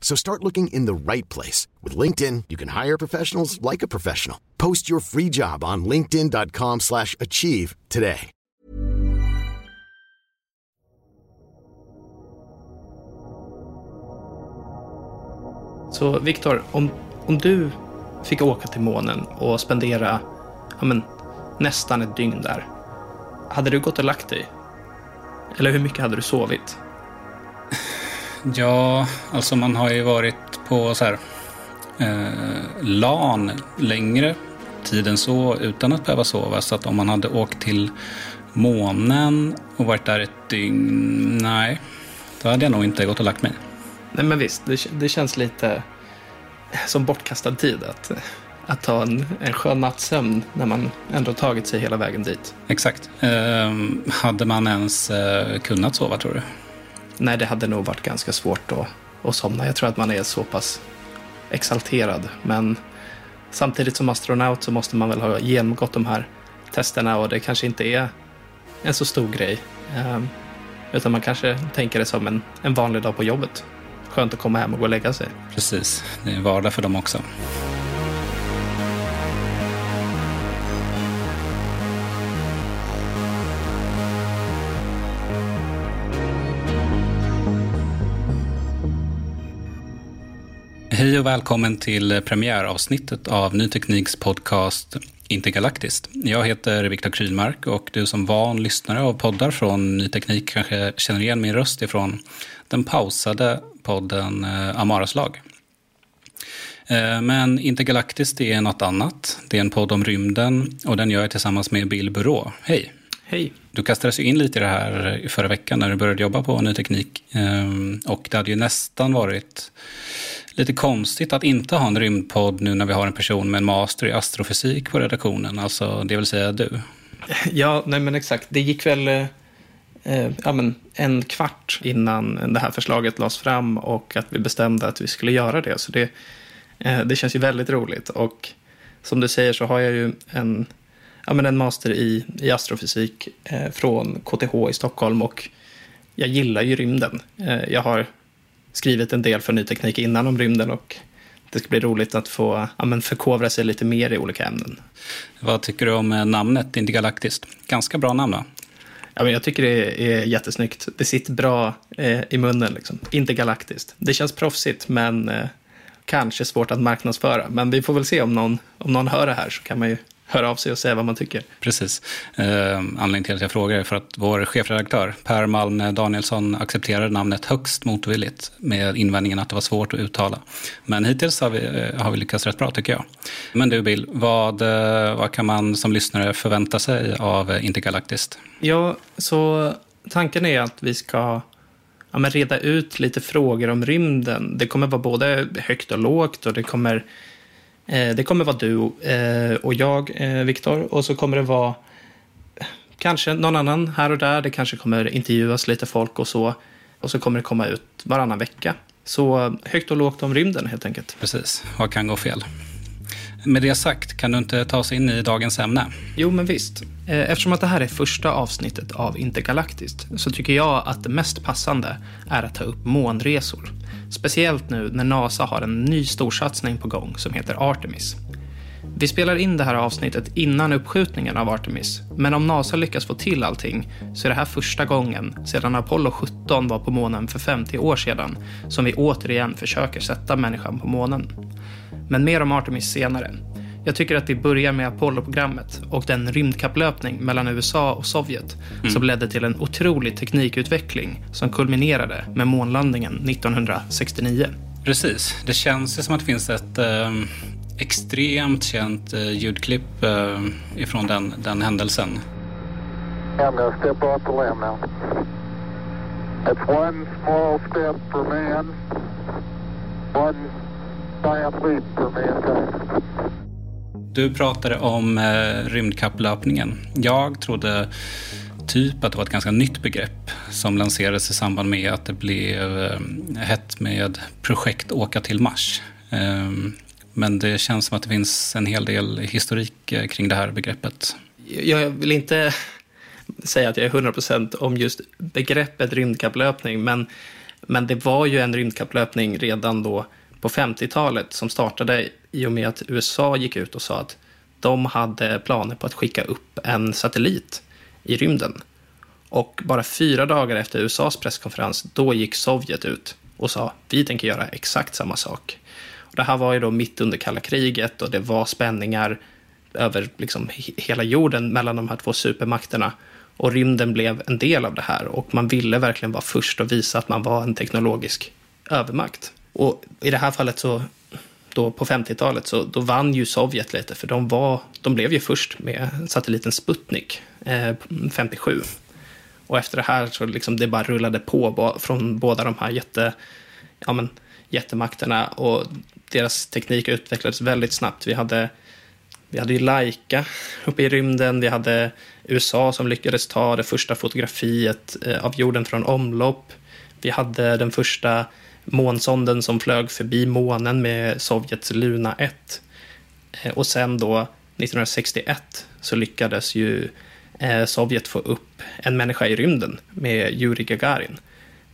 So start looking in the right place. With LinkedIn, you can hire professionals like a professional. Post your free job on linkedin.com slash achieve today. Så Viktor, om, om du fick åka till månen och spendera ja, men, nästan ett dygn där, hade du gått och lagt dig? Eller hur mycket hade du sovit? Ja, alltså man har ju varit på så här eh, LAN längre tid än så utan att behöva sova. Så att om man hade åkt till månen och varit där ett dygn, nej, då hade jag nog inte gått och lagt mig. Nej men visst, det, det känns lite som bortkastad tid att, att ta en, en skön nattsömn när man ändå tagit sig hela vägen dit. Exakt. Eh, hade man ens eh, kunnat sova tror du? Nej, det hade nog varit ganska svårt att, att somna. Jag tror att man är så pass exalterad. Men samtidigt som astronaut så måste man väl ha genomgått de här testerna och det kanske inte är en så stor grej. Ehm, utan man kanske tänker det som en, en vanlig dag på jobbet. Skönt att komma hem och gå och lägga sig. Precis, det är vardag för dem också. Hej och välkommen till premiäravsnittet av Ny Tekniks podcast Intergalaktiskt. Jag heter Viktor Krylmark och du som van lyssnare av poddar från Ny Teknik kanske känner igen min röst ifrån den pausade podden eh, Amaras lag. Eh, men Intergalaktiskt är något annat. Det är en podd om rymden och den gör jag tillsammans med Bill Burå. Hej! Hej! Du kastades ju in lite i det här förra veckan när du började jobba på Ny Teknik. Ehm, och det hade ju nästan varit lite konstigt att inte ha en rymdpodd nu när vi har en person med en master i astrofysik på redaktionen. Alltså, det vill säga du. Ja, nej men exakt. Det gick väl eh, eh, ja, men en kvart innan det här förslaget lades fram och att vi bestämde att vi skulle göra det. Så det, eh, det känns ju väldigt roligt. Och som du säger så har jag ju en, ja, men en master i, i astrofysik eh, från KTH i Stockholm och jag gillar ju rymden. Eh, jag har skrivit en del för ny teknik innan om rymden och det ska bli roligt att få ja, men förkovra sig lite mer i olika ämnen. Vad tycker du om namnet Intergalaktiskt? Ganska bra namn va? Ja, men jag tycker det är jättesnyggt. Det sitter bra eh, i munnen. Liksom. Intergalaktiskt. Det känns proffsigt, men eh, kanske svårt att marknadsföra. Men vi får väl se om någon, om någon hör det här så kan man ju höra av sig och säga vad man tycker. Precis. Eh, anledningen till att jag frågar är för att vår chefredaktör Per Malm Danielsson accepterade namnet högst motvilligt med invändningen att det var svårt att uttala. Men hittills har vi, eh, har vi lyckats rätt bra tycker jag. Men du Bill, vad, eh, vad kan man som lyssnare förvänta sig av Intergalaktiskt? Ja, så tanken är att vi ska ja, men reda ut lite frågor om rymden. Det kommer vara både högt och lågt och det kommer det kommer vara du eh, och jag, eh, Viktor, och så kommer det vara kanske någon annan här och där. Det kanske kommer intervjuas lite folk och så. Och så kommer det komma ut varannan vecka. Så högt och lågt om rymden helt enkelt. Precis, vad kan gå fel? Med det sagt, kan du inte ta oss in i dagens ämne? Jo, men visst. Eh, eftersom att det här är första avsnittet av Intergalaktiskt så tycker jag att det mest passande är att ta upp månresor. Speciellt nu när NASA har en ny storsatsning på gång som heter Artemis. Vi spelar in det här avsnittet innan uppskjutningen av Artemis, men om NASA lyckas få till allting så är det här första gången sedan Apollo 17 var på månen för 50 år sedan som vi återigen försöker sätta människan på månen. Men mer om Artemis senare. Jag tycker att vi börjar med Apollo-programmet och den rymdkapplöpning mellan USA och Sovjet mm. som ledde till en otrolig teknikutveckling som kulminerade med månlandningen 1969. Precis. Det känns ju som att det finns ett eh, extremt känt eh, ljudklipp eh, ifrån den, den händelsen. I'm gonna step off the limb now. It's one small step for man, one giant leap for mankind. Du pratade om eh, rymdkapplöpningen. Jag trodde typ att det var ett ganska nytt begrepp som lanserades i samband med att det blev eh, hett med projekt Åka till Mars. Eh, men det känns som att det finns en hel del historik eh, kring det här begreppet. Jag vill inte säga att jag är 100% om just begreppet rymdkapplöpning, men, men det var ju en rymdkapplöpning redan då på 50-talet som startade i och med att USA gick ut och sa att de hade planer på att skicka upp en satellit i rymden. Och bara fyra dagar efter USAs presskonferens, då gick Sovjet ut och sa vi tänker göra exakt samma sak. Det här var ju då mitt under kalla kriget och det var spänningar över liksom hela jorden mellan de här två supermakterna. Och rymden blev en del av det här och man ville verkligen vara först och visa att man var en teknologisk övermakt. Och i det här fallet så, då på 50-talet, så då vann ju Sovjet lite, för de, var, de blev ju först med satelliten Sputnik eh, 57. Och efter det här så liksom det bara rullade på från båda de här jätte, ja men, jättemakterna och deras teknik utvecklades väldigt snabbt. Vi hade, vi hade ju Laika uppe i rymden, vi hade USA som lyckades ta det första fotografiet eh, av jorden från omlopp. Vi hade den första månsonden som flög förbi månen med Sovjets Luna 1. Eh, och sen då 1961 så lyckades ju eh, Sovjet få upp en människa i rymden med Yuri Gagarin.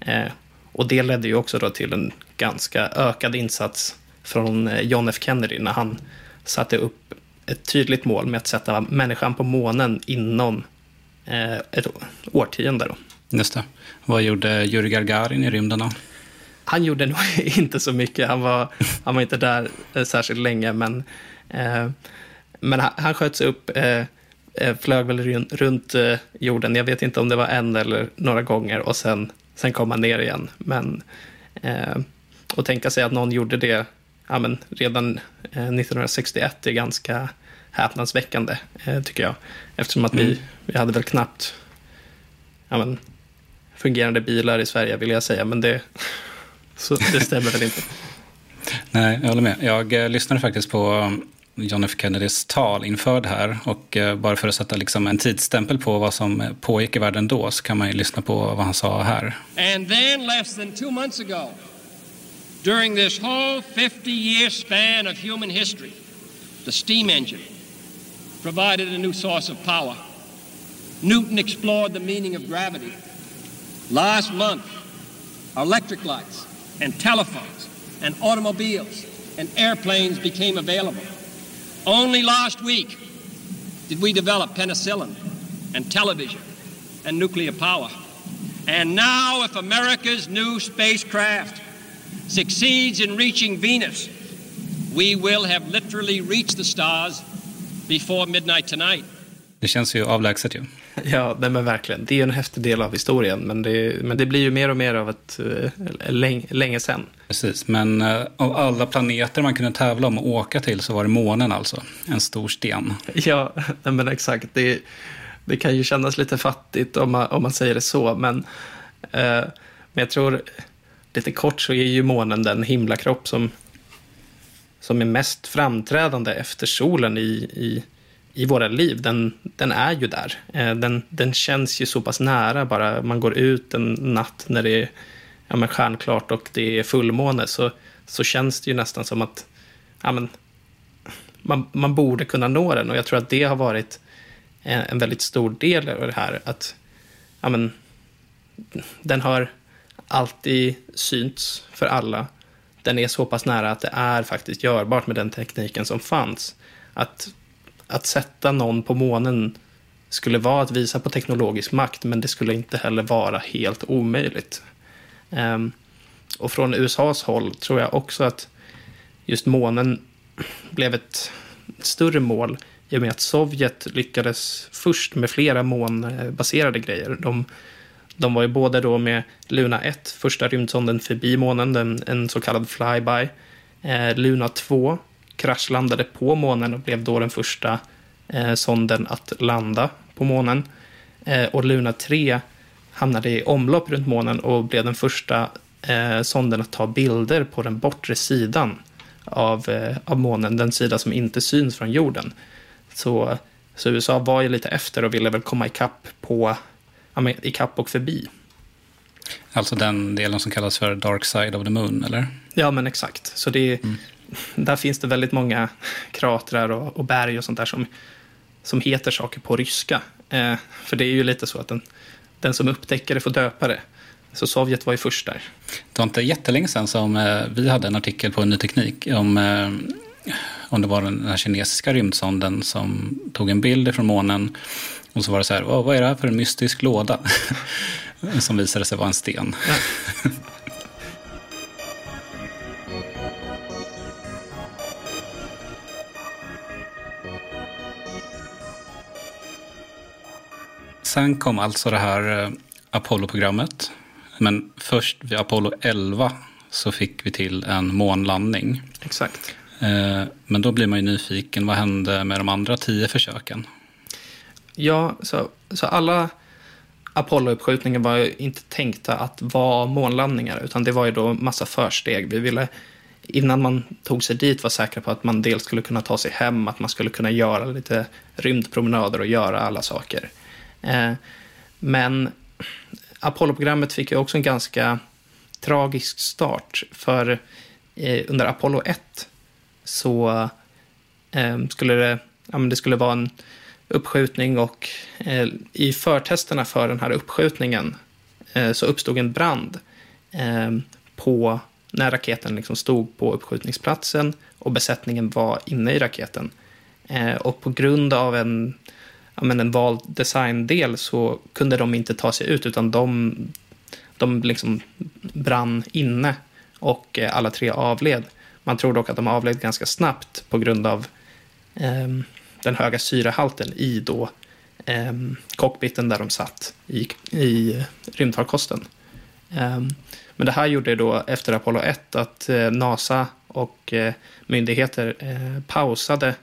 Eh, och det ledde ju också då till en ganska ökad insats från John F Kennedy när han satte upp ett tydligt mål med att sätta människan på månen inom ett årtionde. Då. Just det. Vad gjorde Yuri Gagarin i rymden då? Han gjorde nog inte så mycket. Han var, han var inte där eh, särskilt länge, men, eh, men han, han sköts upp, eh, flög väl runt eh, jorden. Jag vet inte om det var en eller några gånger och sen, sen kom han ner igen. Men, eh, och tänka sig att någon gjorde det ja, men redan 1961 eh, är ganska häpnadsväckande, eh, tycker jag. Eftersom att mm. vi, vi hade väl knappt ja, men, fungerande bilar i Sverige, vill jag säga. Men det, så, det stämmer väl inte. Nej, jag håller med. Jag eh, lyssnade faktiskt på John F Kennedys tal inför det här. Och bara för att sätta liksom en tidsstämpel på vad som pågick i världen då så kan man ju lyssna på vad han sa här. And then less than two months ago During this whole 50 year span of human history, the steam engine provided a new source of power. Newton explored the meaning of gravity. Last month, electric lights and telephones and automobiles and airplanes became available. Only last week did we develop penicillin and television and nuclear power. And now, if America's new spacecraft succeeds in reaching Venus, we will have literally reached the stars before midnight tonight. Det känns ju avlägset ju. Ja, nej men verkligen. Det är ju en häftig del av historien, men det, men det blir ju mer och mer av ett uh, läng, länge sen. Precis, men uh, av alla planeter man kunde tävla om att åka till så var det månen alltså. En stor sten. Ja, nej men exakt. Det, det kan ju kännas lite fattigt om man, om man säger det så, men, uh, men jag tror lite kort så är ju månen den himlakropp som, som är mest framträdande efter solen i, i, i våra liv. Den, den är ju där. Eh, den, den känns ju så pass nära bara man går ut en natt när det är ja, men stjärnklart och det är fullmåne så, så känns det ju nästan som att ja, men, man, man borde kunna nå den och jag tror att det har varit en, en väldigt stor del av det här. Att ja, men, den har alltid synts för alla. Den är så pass nära att det är faktiskt görbart med den tekniken som fanns. Att, att sätta någon på månen skulle vara att visa på teknologisk makt, men det skulle inte heller vara helt omöjligt. Um, och från USAs håll tror jag också att just månen blev ett större mål i och med att Sovjet lyckades först med flera månbaserade grejer. De, de var ju både då med Luna 1, första rymdsonden förbi månen, en, en så kallad flyby. Eh, Luna 2 kraschlandade på månen och blev då den första eh, sonden att landa på månen. Eh, och Luna 3 hamnade i omlopp runt månen och blev den första eh, sonden att ta bilder på den bortre sidan av, eh, av månen, den sida som inte syns från jorden. Så, så USA var ju lite efter och ville väl komma ikapp, på, ja, ikapp och förbi. Alltså den delen som kallas för dark side of the moon, eller? Ja, men exakt. Så det, mm. Där finns det väldigt många kratrar och, och berg och sånt där som, som heter saker på ryska. Eh, för det är ju lite så att den, den som upptäcker det får döpa det. Så Sovjet var ju först där. Det var inte jättelänge sedan som eh, vi hade en artikel på Ny Teknik om, eh, om det var den här kinesiska rymdsonden som tog en bild från månen och så var det så här, vad är det här för en mystisk låda? som visade sig vara en sten. Ja. Sen kom alltså det här eh, Apollo-programmet men först vid Apollo 11 så fick vi till en månlandning. Exakt. Eh, men då blir man ju nyfiken, vad hände med de andra tio försöken? Ja, så, så alla Apollo-uppskjutningar var ju inte tänkta att vara månlandningar, utan det var ju då massa försteg. Vi ville, innan man tog sig dit, vara säkra på att man dels skulle kunna ta sig hem, att man skulle kunna göra lite rymdpromenader och göra alla saker. Eh, men Apollo-programmet fick ju också en ganska tragisk start. För eh, under Apollo 1 så eh, skulle det, ja, men det skulle vara en uppskjutning och i förtesterna för den här uppskjutningen så uppstod en brand på när raketen liksom stod på uppskjutningsplatsen och besättningen var inne i raketen. Och på grund av en ja, men en vald designdel så kunde de inte ta sig ut utan de, de liksom brann inne och eh, alla tre avled. Man tror dock att de avled ganska snabbt på grund av eh, den höga syrehalten i då, eh, cockpiten där de satt i, i rymdfarkosten. Eh, men det här gjorde då efter Apollo 1 att eh, NASA och eh, myndigheter eh, pausade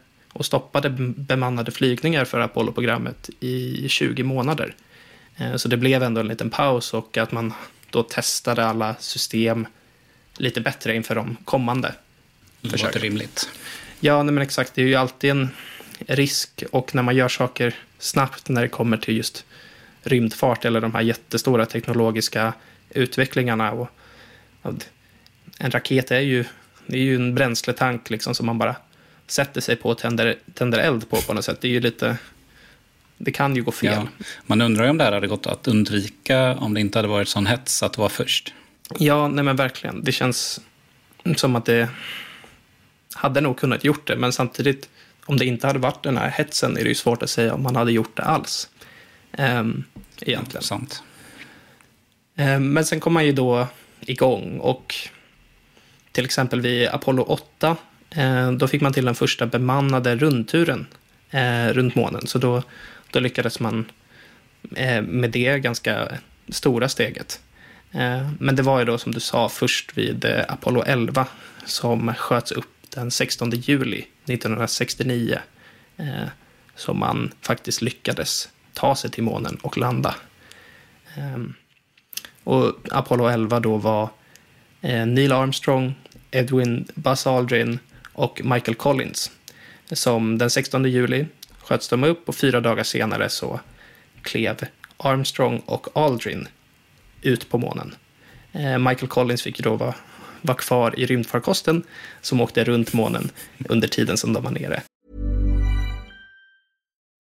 och stoppade bemannade flygningar för Apollo-programmet i 20 månader. Eh, så det blev ändå en liten paus och att man då testade alla system lite bättre inför de kommande försöken. Låter rimligt. Ja, men exakt. Det är ju alltid en risk och när man gör saker snabbt när det kommer till just rymdfart eller de här jättestora teknologiska utvecklingarna. Och, en raket är ju, det är ju en bränsletank liksom som man bara sätter sig på och tänder, tänder eld på på något sätt. Det är ju lite... Det kan ju gå fel. Ja, man undrar ju om det här hade gått att undvika om det inte hade varit sån hets att vara först. Ja, nej men verkligen. Det känns som att det hade nog kunnat gjort det, men samtidigt om det inte hade varit den här hetsen är det ju svårt att säga om man hade gjort det alls. Ehm, egentligen. Sant. Ehm, men sen kom man ju då igång och till exempel vid Apollo 8 Eh, Eh, då fick man till den första bemannade rundturen eh, runt månen. Så då, då lyckades man eh, med det ganska stora steget. Men det var ju då som du sa först vid Apollo 11 som sköts upp den 16 juli 1969 som man faktiskt lyckades ta sig till månen och landa. Ehm, och Apollo 11 då var Neil Armstrong, Edwin Buzz Aldrin och Michael Collins. Som den 16 juli sköts de upp och fyra dagar senare så klev Armstrong och Aldrin ut på månen. Eh, Michael Collins fick då vara, vara kvar i rymdfarkosten som åkte runt månen under tiden som de var nere.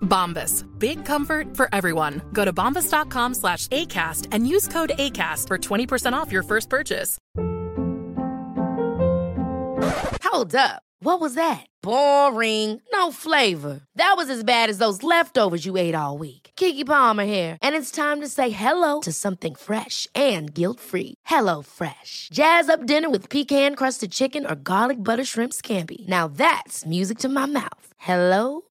Bombas. Big comfort for everyone. Go to bombas.com slash ACAST and use code ACAST for 20% off your first purchase. Hold up. What was that? Boring. No flavor. That was as bad as those leftovers you ate all week. Kiki Palmer here, and it's time to say hello to something fresh and guilt-free. Hello Fresh. Jazz up dinner with pecan-crusted chicken or garlic butter shrimp scampi. Now that's music to my mouth. Hello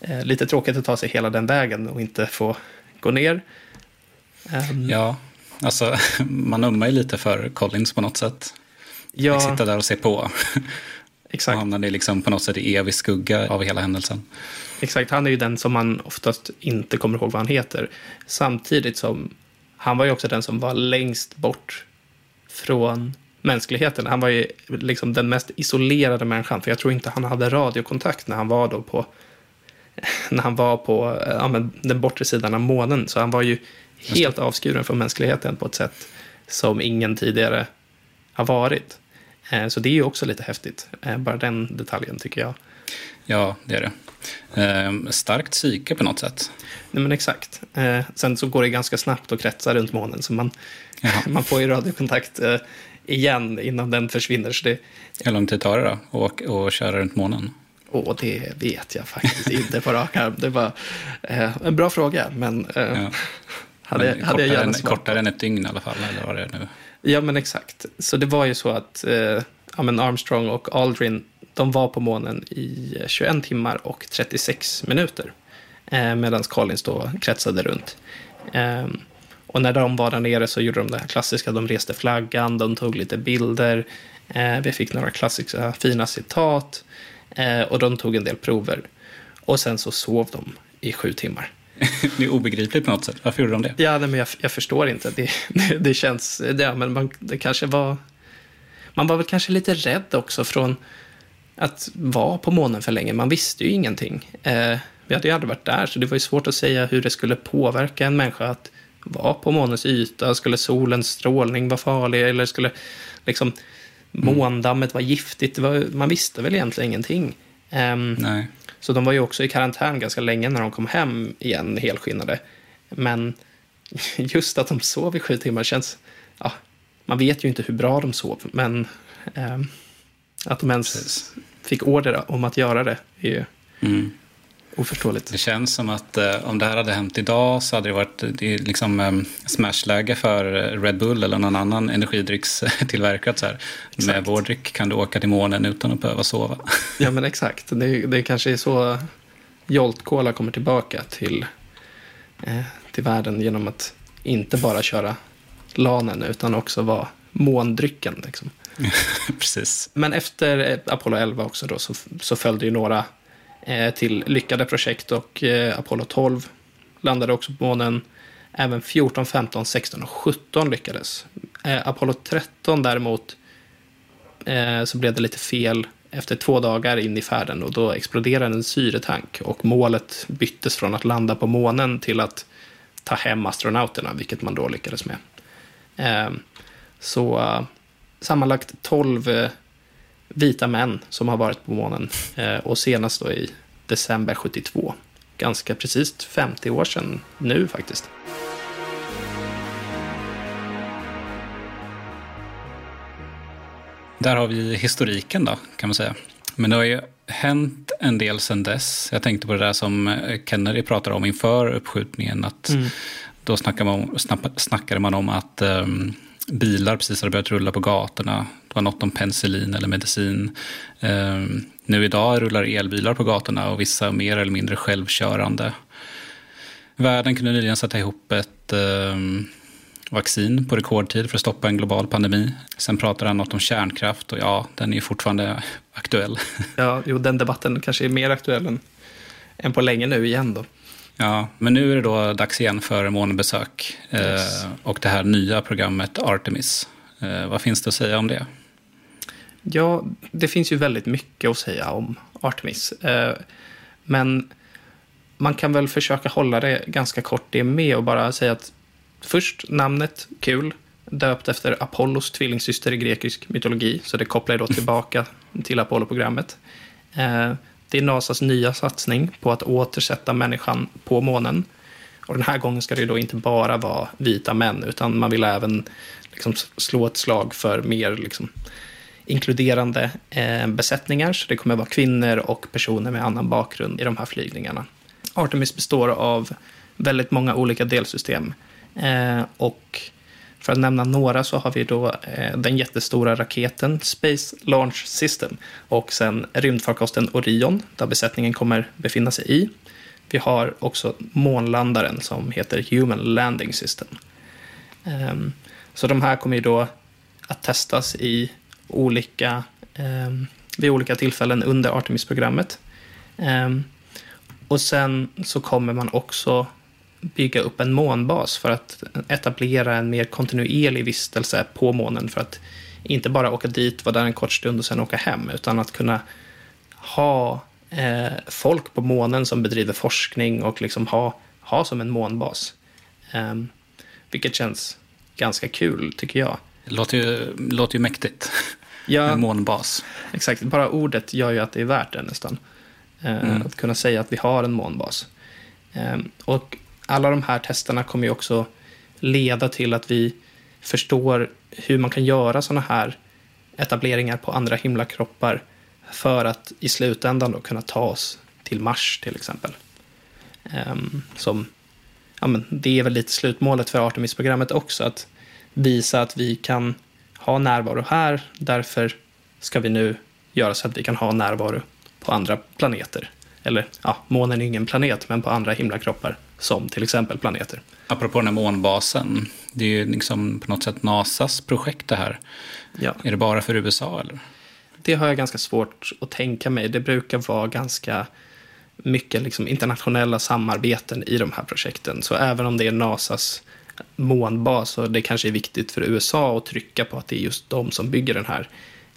Eh, lite tråkigt att ta sig hela den vägen och inte få gå ner. Um, ja, alltså man ummar ju lite för Collins på något sätt. Ja. Att sitta där och se på. Exakt. Och hamnade liksom på något sätt i evig skugga av hela händelsen. Exakt, han är ju den som man oftast inte kommer ihåg vad han heter. Samtidigt som han var ju också den som var längst bort från mänskligheten. Han var ju liksom den mest isolerade människan. För jag tror inte han hade radiokontakt när han var då på när han var på ja, men, den bortre sidan av månen. Så han var ju helt avskuren från mänskligheten på ett sätt som ingen tidigare har varit. Så det är ju också lite häftigt. Bara den detaljen tycker jag. Ja, det är det. Eh, starkt psyke på något sätt. Nej, men exakt. Eh, sen så går det ganska snabbt att kretsa runt månen. Så man, man får ju radiokontakt eh, igen innan den försvinner. Så det... Hur lång tid tar det då att och köra runt månen? Åh, det vet jag faktiskt inte på rak arm. Det var eh, en bra fråga, men, eh, ja. hade, men hade jag gärna svarat Kortare än ett dygn i alla fall, eller vad det är nu? Ja, men exakt. Så det var ju så att eh, ja, men Armstrong och Aldrin, de var på månen i 21 timmar och 36 minuter. Eh, Medan Collins då kretsade runt. Eh, och när de var där nere så gjorde de det här klassiska, de reste flaggan, de tog lite bilder. Eh, vi fick några klassiska fina citat. Eh, och de tog en del prover. Och sen så sov de i sju timmar. det är obegripligt på något sätt. Varför gjorde de det? Ja, nej, men jag, jag förstår inte. Det, det, det känns... Det, men man, det kanske var... Man var väl kanske lite rädd också från att vara på månen för länge. Man visste ju ingenting. Eh, vi hade ju aldrig varit där, så det var ju svårt att säga hur det skulle påverka en människa att vara på månens yta. Skulle solens strålning vara farlig? Eller skulle liksom måndammet var giftigt? Var, man visste väl egentligen ingenting. Um. Så de var ju också i karantän ganska länge när de kom hem igen helskinnade. Men just att de sov i sju timmar känns... Ja, man vet ju inte hur bra de sov, men um, att de ens Precis. fick order om att göra det är ju mm. Oförståeligt. Det känns som att eh, om det här hade hänt idag så hade det varit det liksom eh, smashläge för Red Bull eller någon annan energidryckstillverkare. Så här. Med vår dryck kan du åka till månen utan att behöva sova. Ja men exakt. Det, det kanske är så Jolt Cola kommer tillbaka till, eh, till världen genom att inte bara köra lanen utan också vara måndrycken. Liksom. Precis. Men efter Apollo 11 också då, så, så följde ju några eh, Eh, till lyckade projekt och eh, Apollo 12 landade också på månen. Även 14, 15, 16 och 17 lyckades. Eh, Apollo 13 däremot så blev det lite fel efter två dagar in i färden och då exploderade en syretank och målet byttes från att landa på månen till att ta hem astronauterna, vilket man då lyckades med. Så sammanlagt 12 vita män som har varit på månen uh, och senast då i december 72. Ganska precis 50 år sedan nu faktiskt. Där har vi historiken då, kan man säga. Men det har ju hänt en del sedan dess. Jag tänkte på det där som Kennedy pratade om inför uppskjutningen. Att mm. Då snackade man, snackade man om att um, bilar precis hade börjat rulla på gatorna. Det var något om penicillin eller medicin. Ehm, nu idag rullar elbilar på gatorna och vissa är mer eller mindre självkörande. Världen kunde nyligen sätta ihop ett ehm, vaccin på rekordtid för att stoppa en global pandemi. Sen pratade han något om kärnkraft och ja, den är ju fortfarande aktuell. Ja, jo, den debatten kanske är mer aktuell än, än på länge nu igen då. Ja, men nu är det då dags igen för månbesök yes. eh, och det här nya programmet Artemis. Eh, vad finns det att säga om det? Ja, det finns ju väldigt mycket att säga om Artemis. Eh, men man kan väl försöka hålla det ganska kort det med och bara säga att först namnet, kul, döpt efter Apollos tvillingsyster i grekisk mytologi, så det kopplar då tillbaka till Apollo-programmet. Det är NASAs nya satsning på att återsätta människan på månen. Och den här gången ska det då inte bara vara vita män, utan man vill även liksom slå ett slag för mer liksom, inkluderande eh, besättningar. Så det kommer vara kvinnor och personer med annan bakgrund i de här flygningarna. Artemis består av väldigt många olika delsystem. Eh, och för att nämna några så har vi då eh, den jättestora raketen Space Launch System och sen rymdfarkosten Orion där besättningen kommer befinna sig i. Vi har också månlandaren som heter Human Landing System. Um, så de här kommer ju då att testas i olika, um, vid olika tillfällen under Artemis-programmet. Um, och sen så kommer man också bygga upp en månbas för att etablera en mer kontinuerlig vistelse på månen för att inte bara åka dit, vara där en kort stund och sen åka hem, utan att kunna ha eh, folk på månen som bedriver forskning och liksom ha, ha som en månbas. Eh, vilket känns ganska kul, tycker jag. Låter ju, låter ju mäktigt. Ja, en månbas. Exakt, bara ordet gör ju att det är värt det nästan. Eh, mm. Att kunna säga att vi har en månbas. Eh, och alla de här testerna kommer ju också leda till att vi förstår hur man kan göra sådana här etableringar på andra himlakroppar för att i slutändan då kunna ta oss till Mars till exempel. Um, som, ja, men det är väl lite slutmålet för Artemis-programmet också, att visa att vi kan ha närvaro här, därför ska vi nu göra så att vi kan ha närvaro på andra planeter. Eller ja, månen är ingen planet, men på andra himlakroppar som till exempel planeter. Apropå den här månbasen, det är ju liksom på något sätt NASAs projekt det här. Ja. Är det bara för USA eller? Det har jag ganska svårt att tänka mig. Det brukar vara ganska mycket liksom internationella samarbeten i de här projekten. Så även om det är NASAs månbas och det kanske är viktigt för USA att trycka på att det är just de som bygger den här,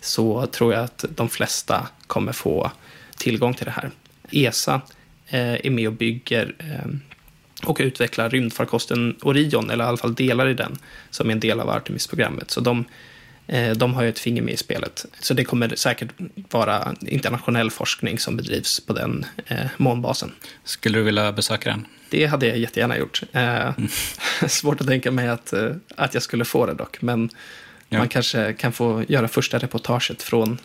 så tror jag att de flesta kommer få tillgång till det här. ESA eh, är med och bygger eh, och utvecklar rymdfarkosten Orion, eller i alla fall delar i den, som är en del av Artemis-programmet. Så de, eh, de har ju ett finger med i spelet. Så det kommer säkert vara internationell forskning som bedrivs på den månbasen. Skulle du vilja besöka den? Det hade jag jättegärna gjort. Mm. Svårt att tänka mig att, att jag skulle få det dock, men ja. man kanske kan få göra första reportaget från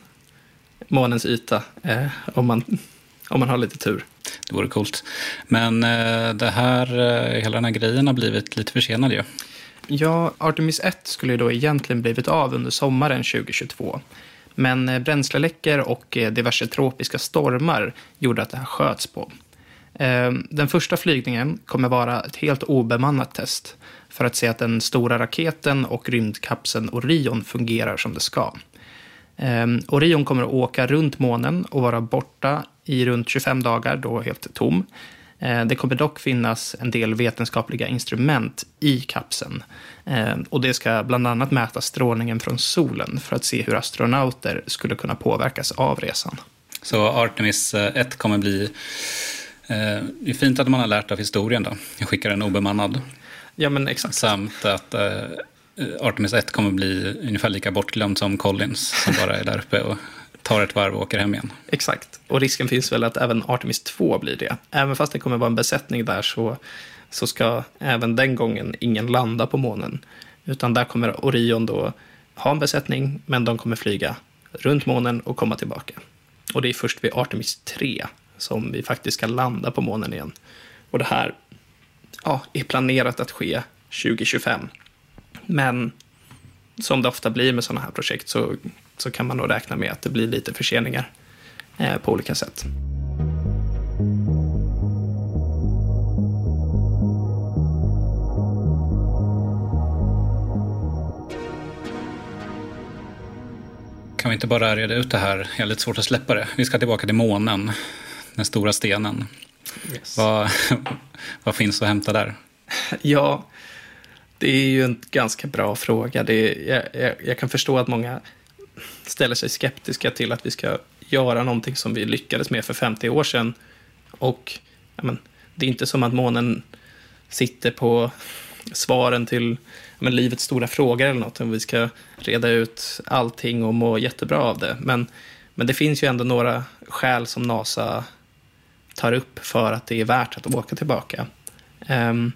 månens yta. Om man om man har lite tur. Det vore coolt. Men eh, det här, eh, hela den här grejen har blivit lite försenad ju. Ja, Artemis 1 skulle ju då egentligen blivit av under sommaren 2022. Men eh, bränsleläckor och diverse tropiska stormar gjorde att det här sköts på. Eh, Den första flygningen kommer vara ett helt obemannat test för att se att den stora raketen och rymdkapseln Orion fungerar som det ska. Eh, Orion kommer att åka runt månen och vara borta i runt 25 dagar, då helt tom. Eh, Det kommer dock finnas en del vetenskapliga instrument i kapseln. Eh, Och det ska bland annat mäta strålningen från solen för att se hur astronauter skulle kunna påverkas av resan. Så Artemis eh, 1 kommer bli... Eh, det är fint att man har lärt av historien då. Jag skickar en obemannad. Ja, men exakt. Samt att eh, Artemis 1 kommer bli ungefär lika bortglömd som Collins som bara är där uppe och tar ett varv och åker hem igen. Exakt. Och risken finns väl att även Artemis 2 blir det. Även fast det kommer vara en besättning där så, så ska även den gången ingen landa på månen. Utan där kommer Orion då ha en besättning, men de kommer flyga runt månen och komma tillbaka. Och det är först vid Artemis 3 som vi faktiskt ska landa på månen igen. Och det här ja, är planerat att ske 2025. Men som det ofta blir med sådana här projekt så, så kan man nog räkna med att det blir lite förseningar eh, på olika sätt. Kan vi inte bara reda ut det här? Jag har lite svårt att släppa det. Vi ska tillbaka till månen, den stora stenen. Yes. Vad, vad finns att hämta där? Ja, det är ju en ganska bra fråga. Det är, jag, jag, jag kan förstå att många ställer sig skeptiska till att vi ska göra någonting som vi lyckades med för 50 år sedan. Och men, det är inte som att månen sitter på svaren till men, livets stora frågor eller något. Om vi ska reda ut allting och må jättebra av det. Men, men det finns ju ändå några skäl som NASA tar upp för att det är värt att åka tillbaka. Um,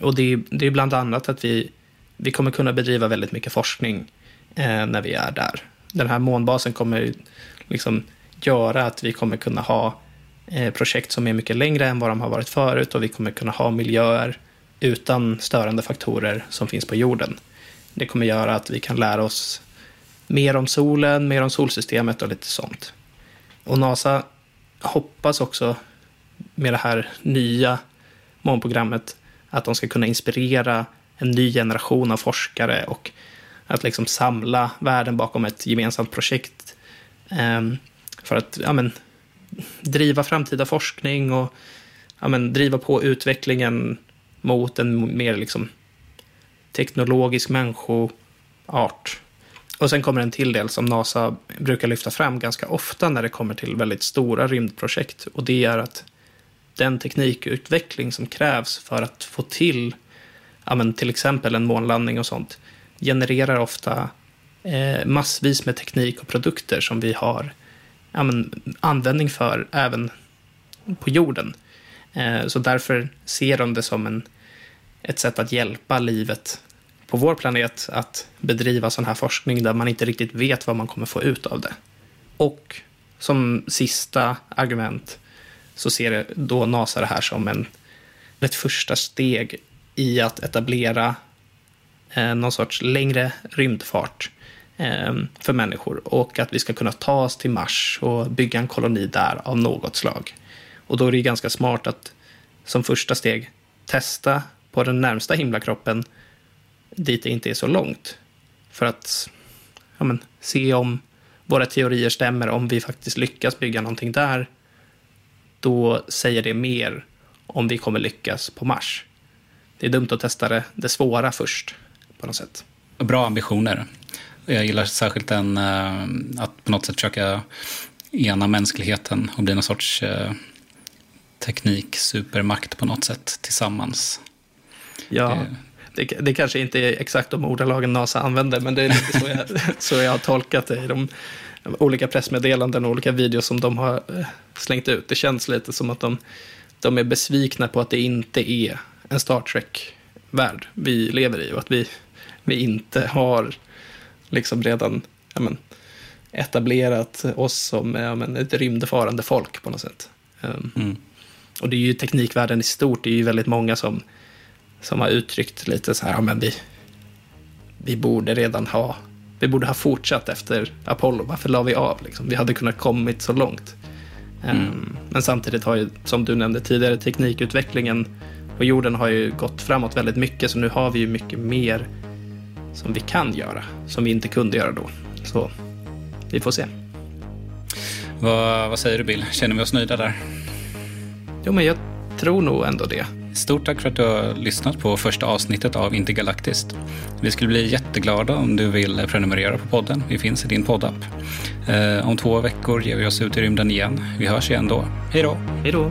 och det är, det är bland annat att vi, vi kommer kunna bedriva väldigt mycket forskning eh, när vi är där. Den här månbasen kommer liksom göra att vi kommer kunna ha eh, projekt som är mycket längre än vad de har varit förut och vi kommer kunna ha miljöer utan störande faktorer som finns på jorden. Det kommer göra att vi kan lära oss mer om solen, mer om solsystemet och lite sånt. Och NASA hoppas också med det här nya månprogrammet att de ska kunna inspirera en ny generation av forskare och att liksom samla världen bakom ett gemensamt projekt ehm, för att ja, men, driva framtida forskning och ja, men, driva på utvecklingen mot en mer liksom, teknologisk människoart. Och sen kommer en till del som NASA brukar lyfta fram ganska ofta när det kommer till väldigt stora rymdprojekt. Och det är att den teknikutveckling som krävs för att få till ja, men till exempel en månlandning och sånt genererar ofta eh, massvis med teknik och produkter som vi har ja, men, användning för även på jorden. Eh, så därför ser de det som en, ett sätt att hjälpa livet på vår planet att bedriva sån här forskning där man inte riktigt vet vad man kommer få ut av det. Och som sista argument så ser då NASA det här som en, ett första steg i att etablera eh, någon sorts längre rymdfart eh, för människor och att vi ska kunna ta oss till Mars och bygga en koloni där av något slag. Och då är det ganska smart att som första steg testa på den närmsta himlakroppen dit det inte är så långt. För att ja, men, se om våra teorier stämmer, om vi faktiskt lyckas bygga någonting där då säger det mer om vi kommer lyckas på Mars. Det är dumt att testa det, det svåra först, på något sätt. Bra ambitioner. Jag gillar särskilt den, eh, att på något sätt försöka ena mänskligheten och bli någon sorts eh, teknik-supermakt på något sätt tillsammans. Ja, det, det kanske inte är exakt de ordalagen NASA använder, men det är lite så jag, så jag har tolkat det i de olika pressmeddelanden och olika videos som de har eh, slängt ut. Det känns lite som att de, de är besvikna på att det inte är en Star Trek-värld vi lever i och att vi, vi inte har liksom redan ja men, etablerat oss som ja, men ett rymdfarande folk på något sätt. Um, mm. Och det är ju teknikvärlden i stort, det är ju väldigt många som, som har uttryckt lite så här, ja men vi, vi borde redan ha, vi borde ha fortsatt efter Apollo, varför la vi av liksom? Vi hade kunnat kommit så långt. Mm. Um, men samtidigt har ju, som du nämnde tidigare, teknikutvecklingen på jorden har ju gått framåt väldigt mycket, så nu har vi ju mycket mer som vi kan göra, som vi inte kunde göra då. Så vi får se. Vad, vad säger du Bill? Känner vi oss nöjda där? Jo, men jag tror nog ändå det. Stort tack för att du har lyssnat på första avsnittet av Intergalaktiskt. Vi skulle bli jätteglada om du vill prenumerera på podden. Vi finns i din poddapp. Eh, om två veckor ger vi oss ut i rymden igen. Vi hörs igen då. Hej då! Hej då!